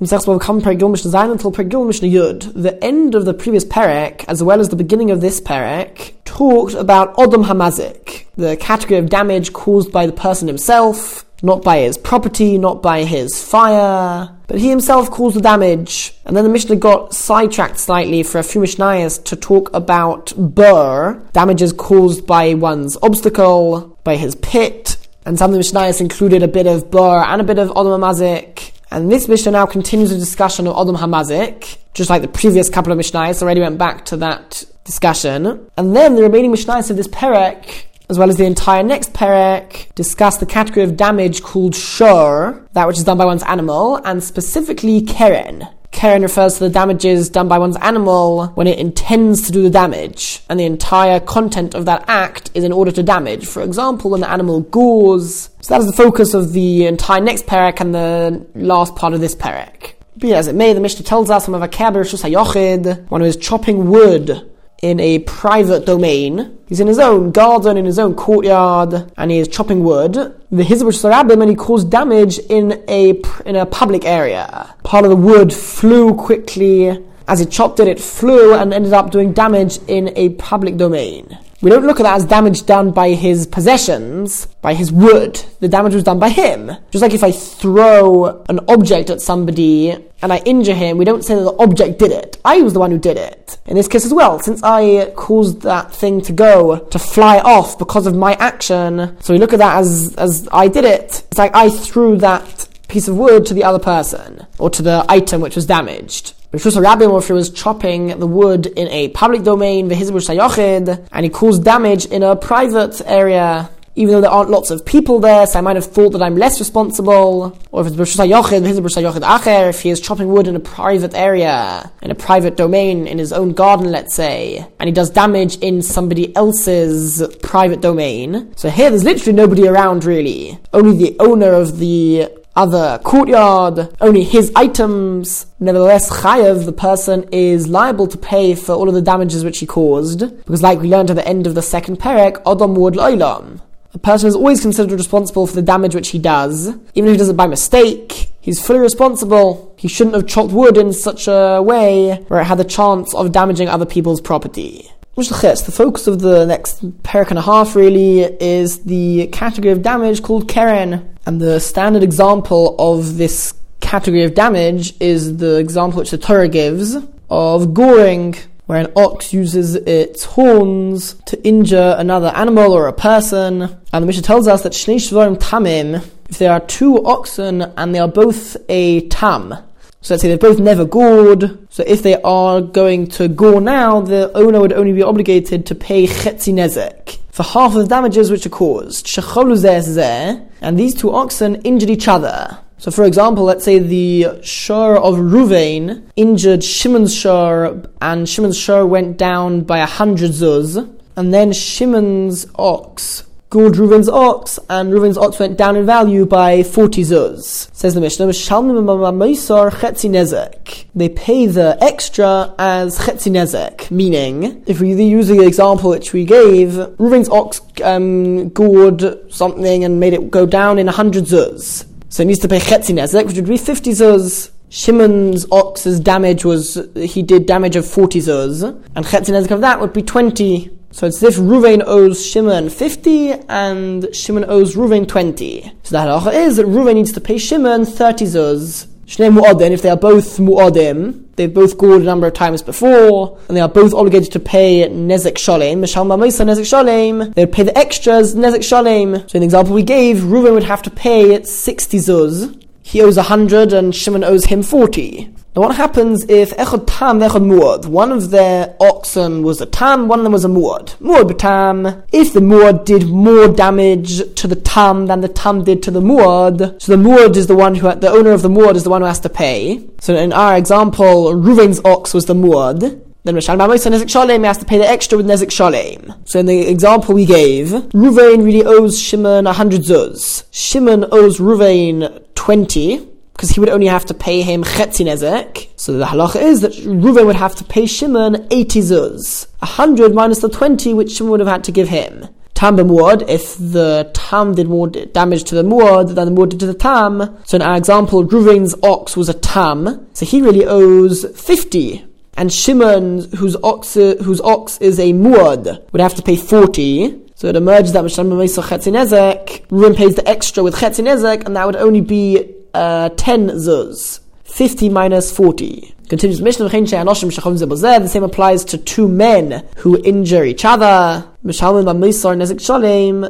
Mishnah Zayin until Mishnah Yud. The end of the previous perek, as well as the beginning of this perek, talked about Odom Hamazik, the category of damage caused by the person himself, not by his property, not by his fire, but he himself caused the damage. And then the Mishnah got sidetracked slightly for a few Mishnayos to talk about Bur, damages caused by one's obstacle, by his pit, and some of the Mishnayos included a bit of Bur and a bit of Odom Hamazik. And this Mishnah now continues the discussion of Odom Hamazik, just like the previous couple of Mishnahs already went back to that discussion. And then the remaining Mishnahs of this Perek, as well as the entire next Perek, discuss the category of damage called Shur, that which is done by one's animal, and specifically Keren. Keren refers to the damages done by one's animal when it intends to do the damage, and the entire content of that act is in order to damage. For example, when the animal gores. So that is the focus of the entire next parak and the last part of this parak. Be as it may, the Mishnah tells us from a Hayochid, one who is chopping wood in a private domain. He's in his own garden, in his own courtyard, and he is chopping wood. The Hizbush Sarabim, and he caused damage in a, in a public area. Part of the wood flew quickly. As he chopped it, it flew and ended up doing damage in a public domain. We don't look at that as damage done by his possessions, by his wood. The damage was done by him. Just like if I throw an object at somebody and I injure him, we don't say that the object did it. I was the one who did it. In this case as well, since I caused that thing to go, to fly off because of my action, so we look at that as, as I did it. It's like I threw that piece of wood to the other person, or to the item which was damaged. Rishus Rabbi Moshe was chopping the wood in a public domain, and he caused damage in a private area. Even though there aren't lots of people there, so I might have thought that I'm less responsible. Or if it's Rishus Hayochid, if he is chopping wood in a private area, in a private domain, in his own garden, let's say, and he does damage in somebody else's private domain. So here there's literally nobody around really. Only the owner of the other courtyard, only his items. Nevertheless, Chayev, the person, is liable to pay for all of the damages which he caused, because like we learned at the end of the second perek, Adam Muad Loilam. A person is always considered responsible for the damage which he does, even if he does it by mistake. He's fully responsible. He shouldn't have chopped wood in such a way where it had the chance of damaging other people's property. The focus of the next parak and a half really is the category of damage called Keren. And the standard example of this category of damage is the example which the Torah gives of goring, where an ox uses its horns to injure another animal or a person. And the Mishnah tells us that Shnei Shvarim Tamim, if there are two oxen and they are both a tam, so let's say they've both never gored. So if they are going to gore now, the owner would only be obligated to pay chetzi nezek for half of the damages which are caused. And these two oxen injured each other. So, for example, let's say the shur of Ruvain injured Shimon's shur, and Shimon's shur went down by a hundred zuz, and then Shimon's ox gored Reuven's ox, and Reuven's ox went down in value by 40 zuz. Says the Mishnah, They pay the extra as chetzi nezek, meaning, if we use the example which we gave, Reuven's ox um, gored something and made it go down in 100 zuz. So he needs to pay chetzi nezek, which would be 50 zuz. Shimon's ox's damage was, he did damage of 40 zuz, and chetzi nezek of that would be 20 so it's if Ruvain owes Shimon 50 and Shimon owes Ruvain 20. So the halacha is that Ruvain needs to pay Shimon 30 zuz. Shnei mu'adim, if they are both mu'adim, they've both gored a number of times before, and they are both obligated to pay nezek shalem, mishal ma'moisa nezek shalem, they would pay the extras nezek shalem. So in the example we gave, Ruvain would have to pay 60 zuz. He owes 100 and Shimon owes him 40. Now, what happens if echad tam, echad muad? One of their oxen was a tam, one of them was a muad. Muad tam. If the muad did more damage to the tam than the tam did to the muad, so the muad is the one who, the owner of the muad is the one who has to pay. So in our example, Ruven's ox was the muad. Then Rishal Mamosa Nezik Shalem has to pay the extra with Nezik Shalem. So in the example we gave, Ruvain really owes Shimon 100 zuz. Shimon owes Ruvain 20 because he would only have to pay him chetzi nezek. So the halacha is that Reuven would have to pay Shimon 80 zuz. 100 minus the 20 which Shimon would have had to give him. tam b'muad, if the tam did more damage to the muad than the muad did to the tam. So in our example, Ruvain's ox was a tam, so he really owes 50. And Shimon, whose ox, whose ox is a muad, would have to pay 40. So it emerges that Chetzinezek, Reuven pays the extra with Chetzinezek, and that would only be uh, 10 zuz. 50 minus 40. Continues Mishnah The same applies to two men who injure each other. The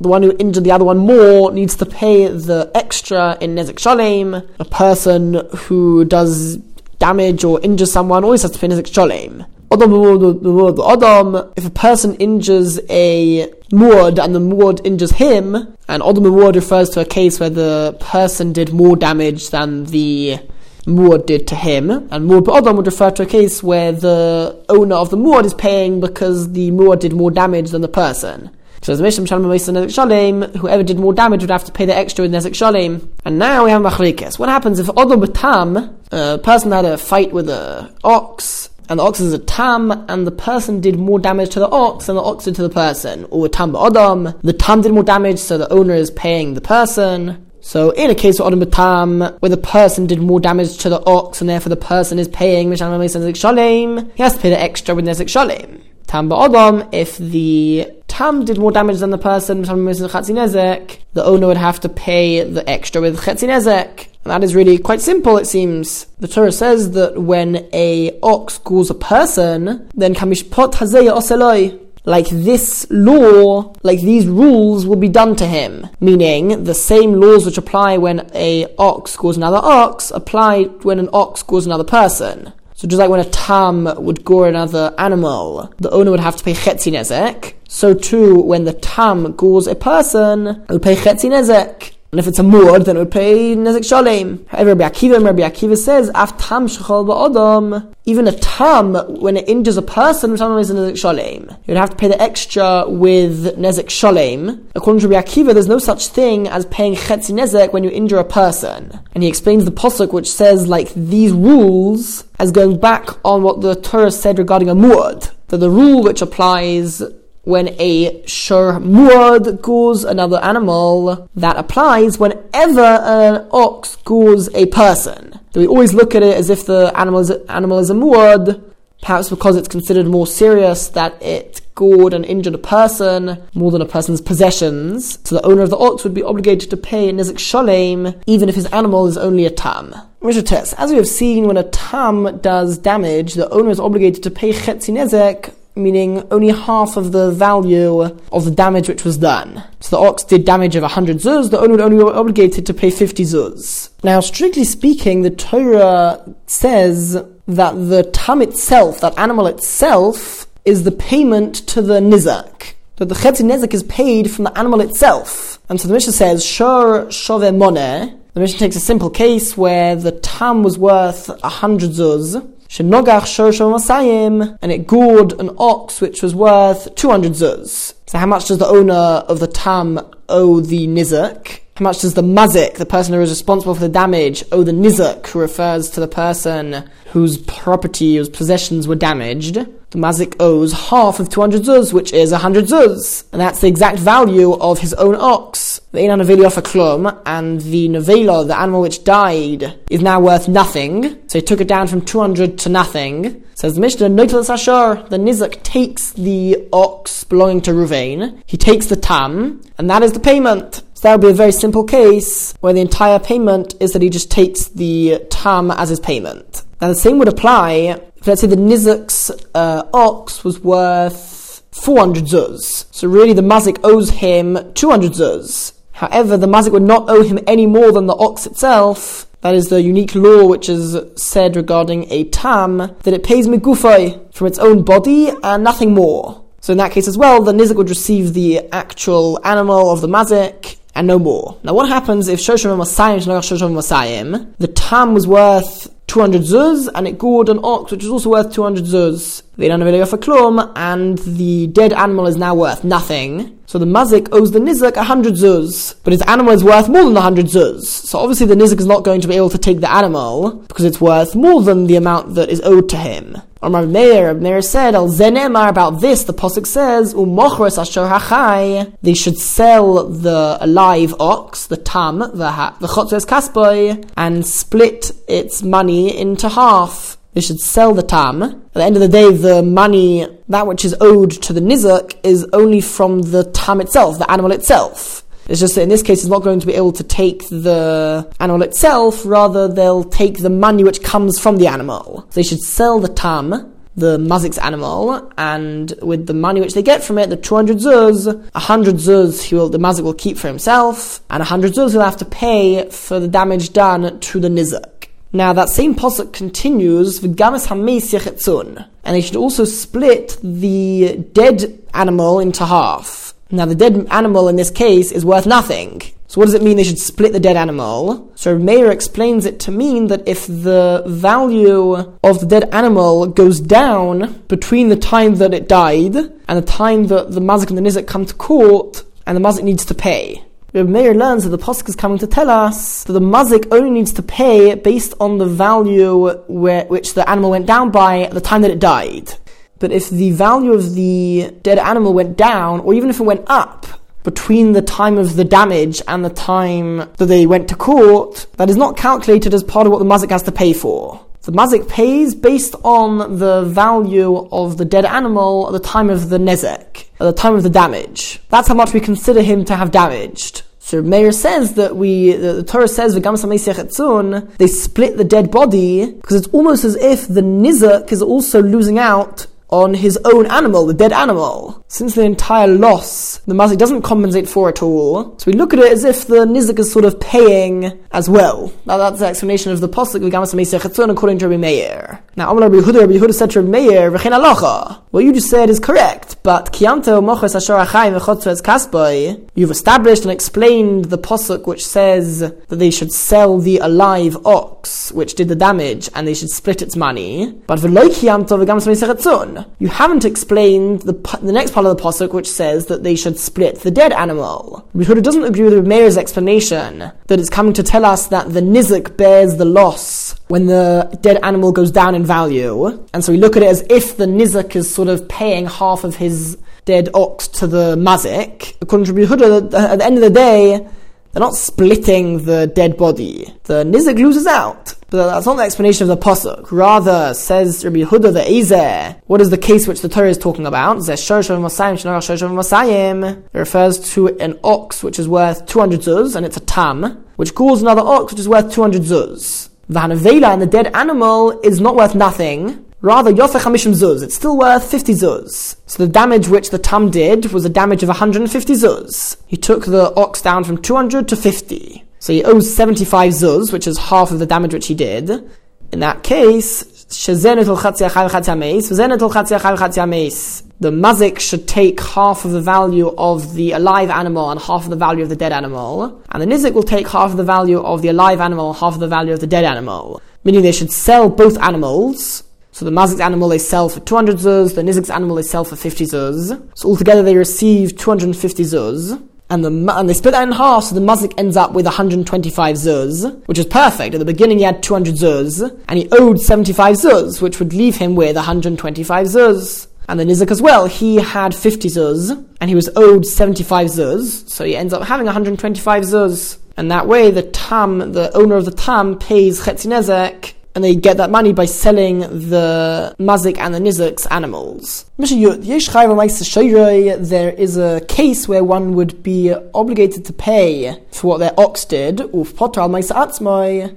one who injured the other one more needs to pay the extra in Nezek Shalem. A person who does damage or injures someone always has to pay Nezek Shalem. If a person injures a muad and the muad injures him, and Odom muad refers to a case where the person did more damage than the muad did to him, and muad Odom would refer to a case where the owner of the muad is paying because the muad did more damage than the person. So as Misham Shalom Nezek Shalem, whoever did more damage would have to pay the extra with Nezek Shalem. And now we have Machrikis. What happens if Odom Batam, a person had a fight with a ox, and the ox is a tam, and the person did more damage to the ox than the ox did to the person. Or tam ba'odam, the tam did more damage, so the owner is paying the person. So in a case of Odom Batam, where the person did more damage to the ox, and therefore the person is paying Misham Nezek Shalem, he has to pay the extra with Nezek Shalem. Tam ba'odam, if the tam did more damage than the person, the owner would have to pay the extra with Chetzinezek. And that is really quite simple, it seems. The Torah says that when a ox calls a person, then kamishpot hazeya oseloi. Like this law, like these rules will be done to him. Meaning, the same laws which apply when a ox calls another ox apply when an ox calls another person. So just like when a tam would gore another animal, the owner would have to pay chetzi nezek. So too, when the tam gores a person, would pay chetzi nezek. And if it's a muad, then it would pay nezek shalem. However, Rabbi Akiva, Rabbi Akiva says, af tam ba'odom, even a tam, when it injures a person, which is nezek shalem. You would have to pay the extra with nezek shalem. According to Rabbi Akiva, there's no such thing as paying chetzi nezek when you injure a person. And he explains the posuk which says, like, these rules, as going back on what the Torah said regarding a muad. That the rule which applies when a shur muad goes another animal, that applies whenever an ox goes a person. So we always look at it as if the animal is, animal is a muad, perhaps because it's considered more serious that it gored and injured a person more than a person's possessions. So the owner of the ox would be obligated to pay nizik shalem even if his animal is only a tam. Test. As we have seen, when a tam does damage, the owner is obligated to pay chetzi nezek meaning only half of the value of the damage which was done. So the ox did damage of 100 zuz, the owner would only be obligated to pay 50 zuz. Now, strictly speaking, the Torah says that the tam itself, that animal itself, is the payment to the nizak. That the chetzi nizak is paid from the animal itself. And so the Mishnah says, Shor shove moneh. The Mishnah takes a simple case where the tam was worth 100 zuz, Shenogach Shorshom Masayim, and it gored an ox which was worth 200 zuz. So how much does the owner of the tam owe the nizak? How much does the mazik, the person who is responsible for the damage, owe the nizak, who refers to the person whose property, whose possessions were damaged? The mazik owes half of 200 zuz, which is 100 zuz. And that's the exact value of his own ox. The Neveli off klum, and the Nevela, the animal which died, is now worth nothing. So he took it down from 200 to nothing. Says the Mishnah, Noitel Ashar, the Nizak takes the ox belonging to Ruvain, he takes the tam, and that is the payment. So that would be a very simple case where the entire payment is that he just takes the tam as his payment. Now the same would apply if let's say the Nizak's uh, ox was worth 400 zuz. So really the Mazik owes him 200 zuz. However, the Mazik would not owe him any more than the ox itself. That is the unique law which is said regarding a tam, that it pays megufay from its own body and nothing more. So in that case as well, the Nizik would receive the actual animal of the Mazik and no more. Now what happens if Shoshim Masayim Shoshim Masayim, the tam was worth 200 zuz, and it gored an ox, which is also worth 200 zuz. They don't have a klum, and the dead animal is now worth nothing. So the mazik owes the nizak 100 zuz, but his animal is worth more than 100 zuz. So obviously the nizik is not going to be able to take the animal, because it's worth more than the amount that is owed to him. Or Meir, Meir said, Al Zenemar, about this, the Pasuk says, Umochres Asher Hachai, they should sell the live ox, the tam, the, ha- the Chotzes Kasboy, and split its money into half. They should sell the tam. At the end of the day, the money, that which is owed to the nizak, is only from the tam itself, the animal itself. It's just that in this case, it's not going to be able to take the animal itself, rather, they'll take the money which comes from the animal. They should sell the tam, the mazik's animal, and with the money which they get from it, the 200 zuz, 100 zuz he will, the mazik will keep for himself, and 100 zuz he'll have to pay for the damage done to the nizak. Now that same posuk continues, v'gamas hameis yechetzun, and they should also split the dead animal into half. Now, the dead animal in this case is worth nothing. So, what does it mean they should split the dead animal? So, Meir explains it to mean that if the value of the dead animal goes down between the time that it died and the time that the mazik and the nizik come to court, and the mazik needs to pay. Reb Meir learns that the posuk is coming to tell us that the mazik only needs to pay based on the value where, which the animal went down by at the time that it died. But if the value of the dead animal went down, or even if it went up, between the time of the damage and the time that they went to court, that is not calculated as part of what the mazik has to pay for. The mazik pays based on the value of the dead animal at the time of the nezek, at the time of the damage. That's how much we consider him to have damaged. So Meir says that we, the, the Torah says, they split the dead body, because it's almost as if the nizak is also losing out on his own animal, the dead animal. Since the entire loss, the mazik doesn't compensate for at all, so we look at it as if the nizik is sort of paying as well. Now that's the explanation of the posuk according to Rabbi Meir. Now, Amar Rabbi Yehuda, Rabbi Yehuda said to Rabbi Meir, alocha. What you just said is correct, but kianto moches asher achayim kasboi, you've established and explained the posuk which says that they should sell the alive ox, which did the damage, and they should split its money. But v'loy kianto you haven't explained the, the next part of the pasuk, which says that they should split the dead animal. Yehuda doesn't agree with Meir's explanation that it's coming to tell us that the nizik bears the loss when the dead animal goes down in value, and so we look at it as if the nizik is sort of paying half of his dead ox to the mazik. According to at the end of the day, they're not splitting the dead body. The nizik loses out. But that's not the explanation of the pasuk. Rather, says Rabbi Huda the Ezer, what is the case which the Torah is talking about? It refers to an ox which is worth 200 zuz, and it's a tam, which calls another ox which is worth 200 zuz. The hanavela and the dead animal is not worth nothing, Rather, Yosef Hamishim Zuz, it's still worth 50 Zuz. So the damage which the Tam did was a damage of 150 Zuz. He took the ox down from 200 to 50. So he owes 75 Zuz, which is half of the damage which he did. In that case, the mazik should take half of the value of the alive animal and half of the value of the dead animal, and the nizik will take half of the value of the alive animal, half of the value of the dead animal. Meaning they should sell both animals, so the mazik's animal they sell for 200 zuz, the nizik's animal they sell for 50 zuz. So altogether they receive 250 zuz. And, the, and they split that in half, so the mazik ends up with 125 zuz, which is perfect. At the beginning he had 200 zuz, and he owed 75 zuz, which would leave him with 125 zuz. And the nizik as well, he had 50 zuz, and he was owed 75 zuz, so he ends up having 125 zuz. And that way the tam, the owner of the tam, pays chetzinezek, and they get that money by selling the mazik and the nizik's animals. There is a case where one would be obligated to pay for what their ox did, or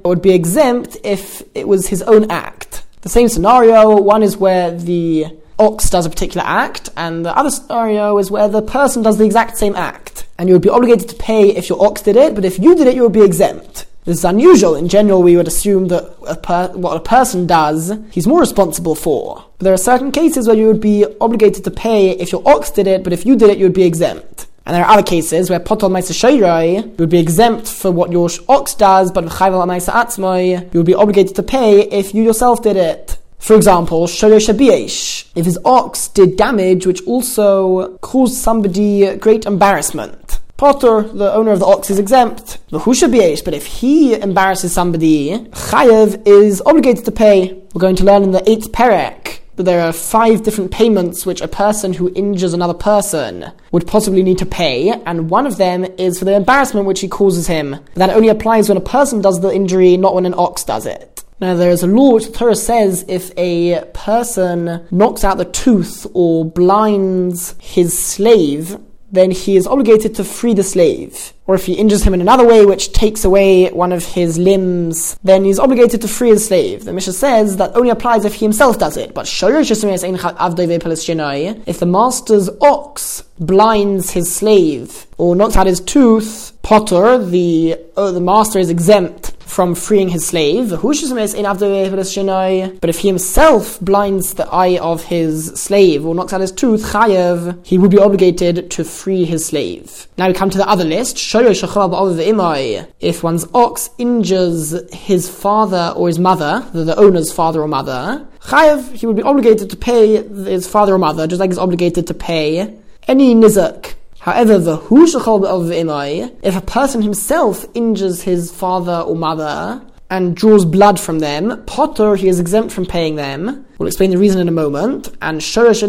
would be exempt if it was his own act. The same scenario, one is where the ox does a particular act, and the other scenario is where the person does the exact same act. And you would be obligated to pay if your ox did it, but if you did it, you would be exempt. This is unusual. In general, we would assume that a per- what a person does, he's more responsible for. But there are certain cases where you would be obligated to pay if your ox did it, but if you did it, you would be exempt. And there are other cases where potol maisa would be exempt for what your ox does, but chayvel maisa atzmai, you would be obligated to pay if you yourself did it. For example, Shoyo if his ox did damage which also caused somebody great embarrassment. Patur, the owner of the ox, is exempt. But if he embarrasses somebody, Chayev is obligated to pay. We're going to learn in the eighth perek that there are five different payments which a person who injures another person would possibly need to pay, and one of them is for the embarrassment which he causes him. That only applies when a person does the injury, not when an ox does it. Now, there is a law which the Torah says if a person knocks out the tooth or blinds his slave, then he is obligated to free the slave. Or if he injures him in another way, which takes away one of his limbs, then he's obligated to free his slave. The Mishnah says that only applies if he himself does it. But if the master's ox blinds his slave or knocks out his tooth, Patur, the uh, the master is exempt from freeing his slave. But if he himself blinds the eye of his slave or knocks out his tooth, he would be obligated to free his slave. Now we come to the other list. If one's ox injures his father or his mother, the, owner's father or mother, he would be obligated to pay his father or mother, just like he's obligated to pay any nizak However, the hushachol of Imay, if a person himself injures his father or mother and draws blood from them, patur, he is exempt from paying them. We'll explain the reason in a moment. And shoresh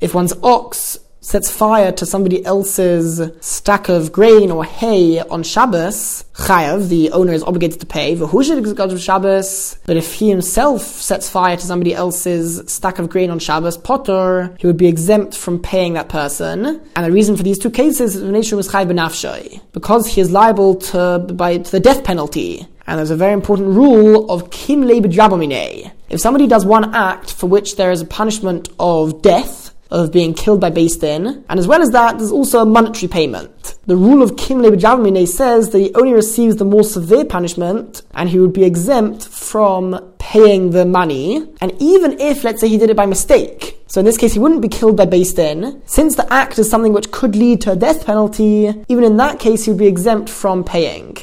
if one's ox sets fire to somebody else's stack of grain or hay on Shabbos, Chayav, the owner is obligated to pay. Shabbos, but if he himself sets fire to somebody else's stack of grain on Shabbos, Patur, he would be exempt from paying that person. And the reason for these two cases is because he is liable to, by, to the death penalty. And there's a very important rule of kim le If somebody does one act for which there is a punishment of death, of being killed by Din. And as well as that, there's also a monetary payment. The rule of Kim Lebejavmine says that he only receives the more severe punishment and he would be exempt from paying the money. And even if, let's say, he did it by mistake, so in this case, he wouldn't be killed by Din. Since the act is something which could lead to a death penalty, even in that case, he would be exempt from paying.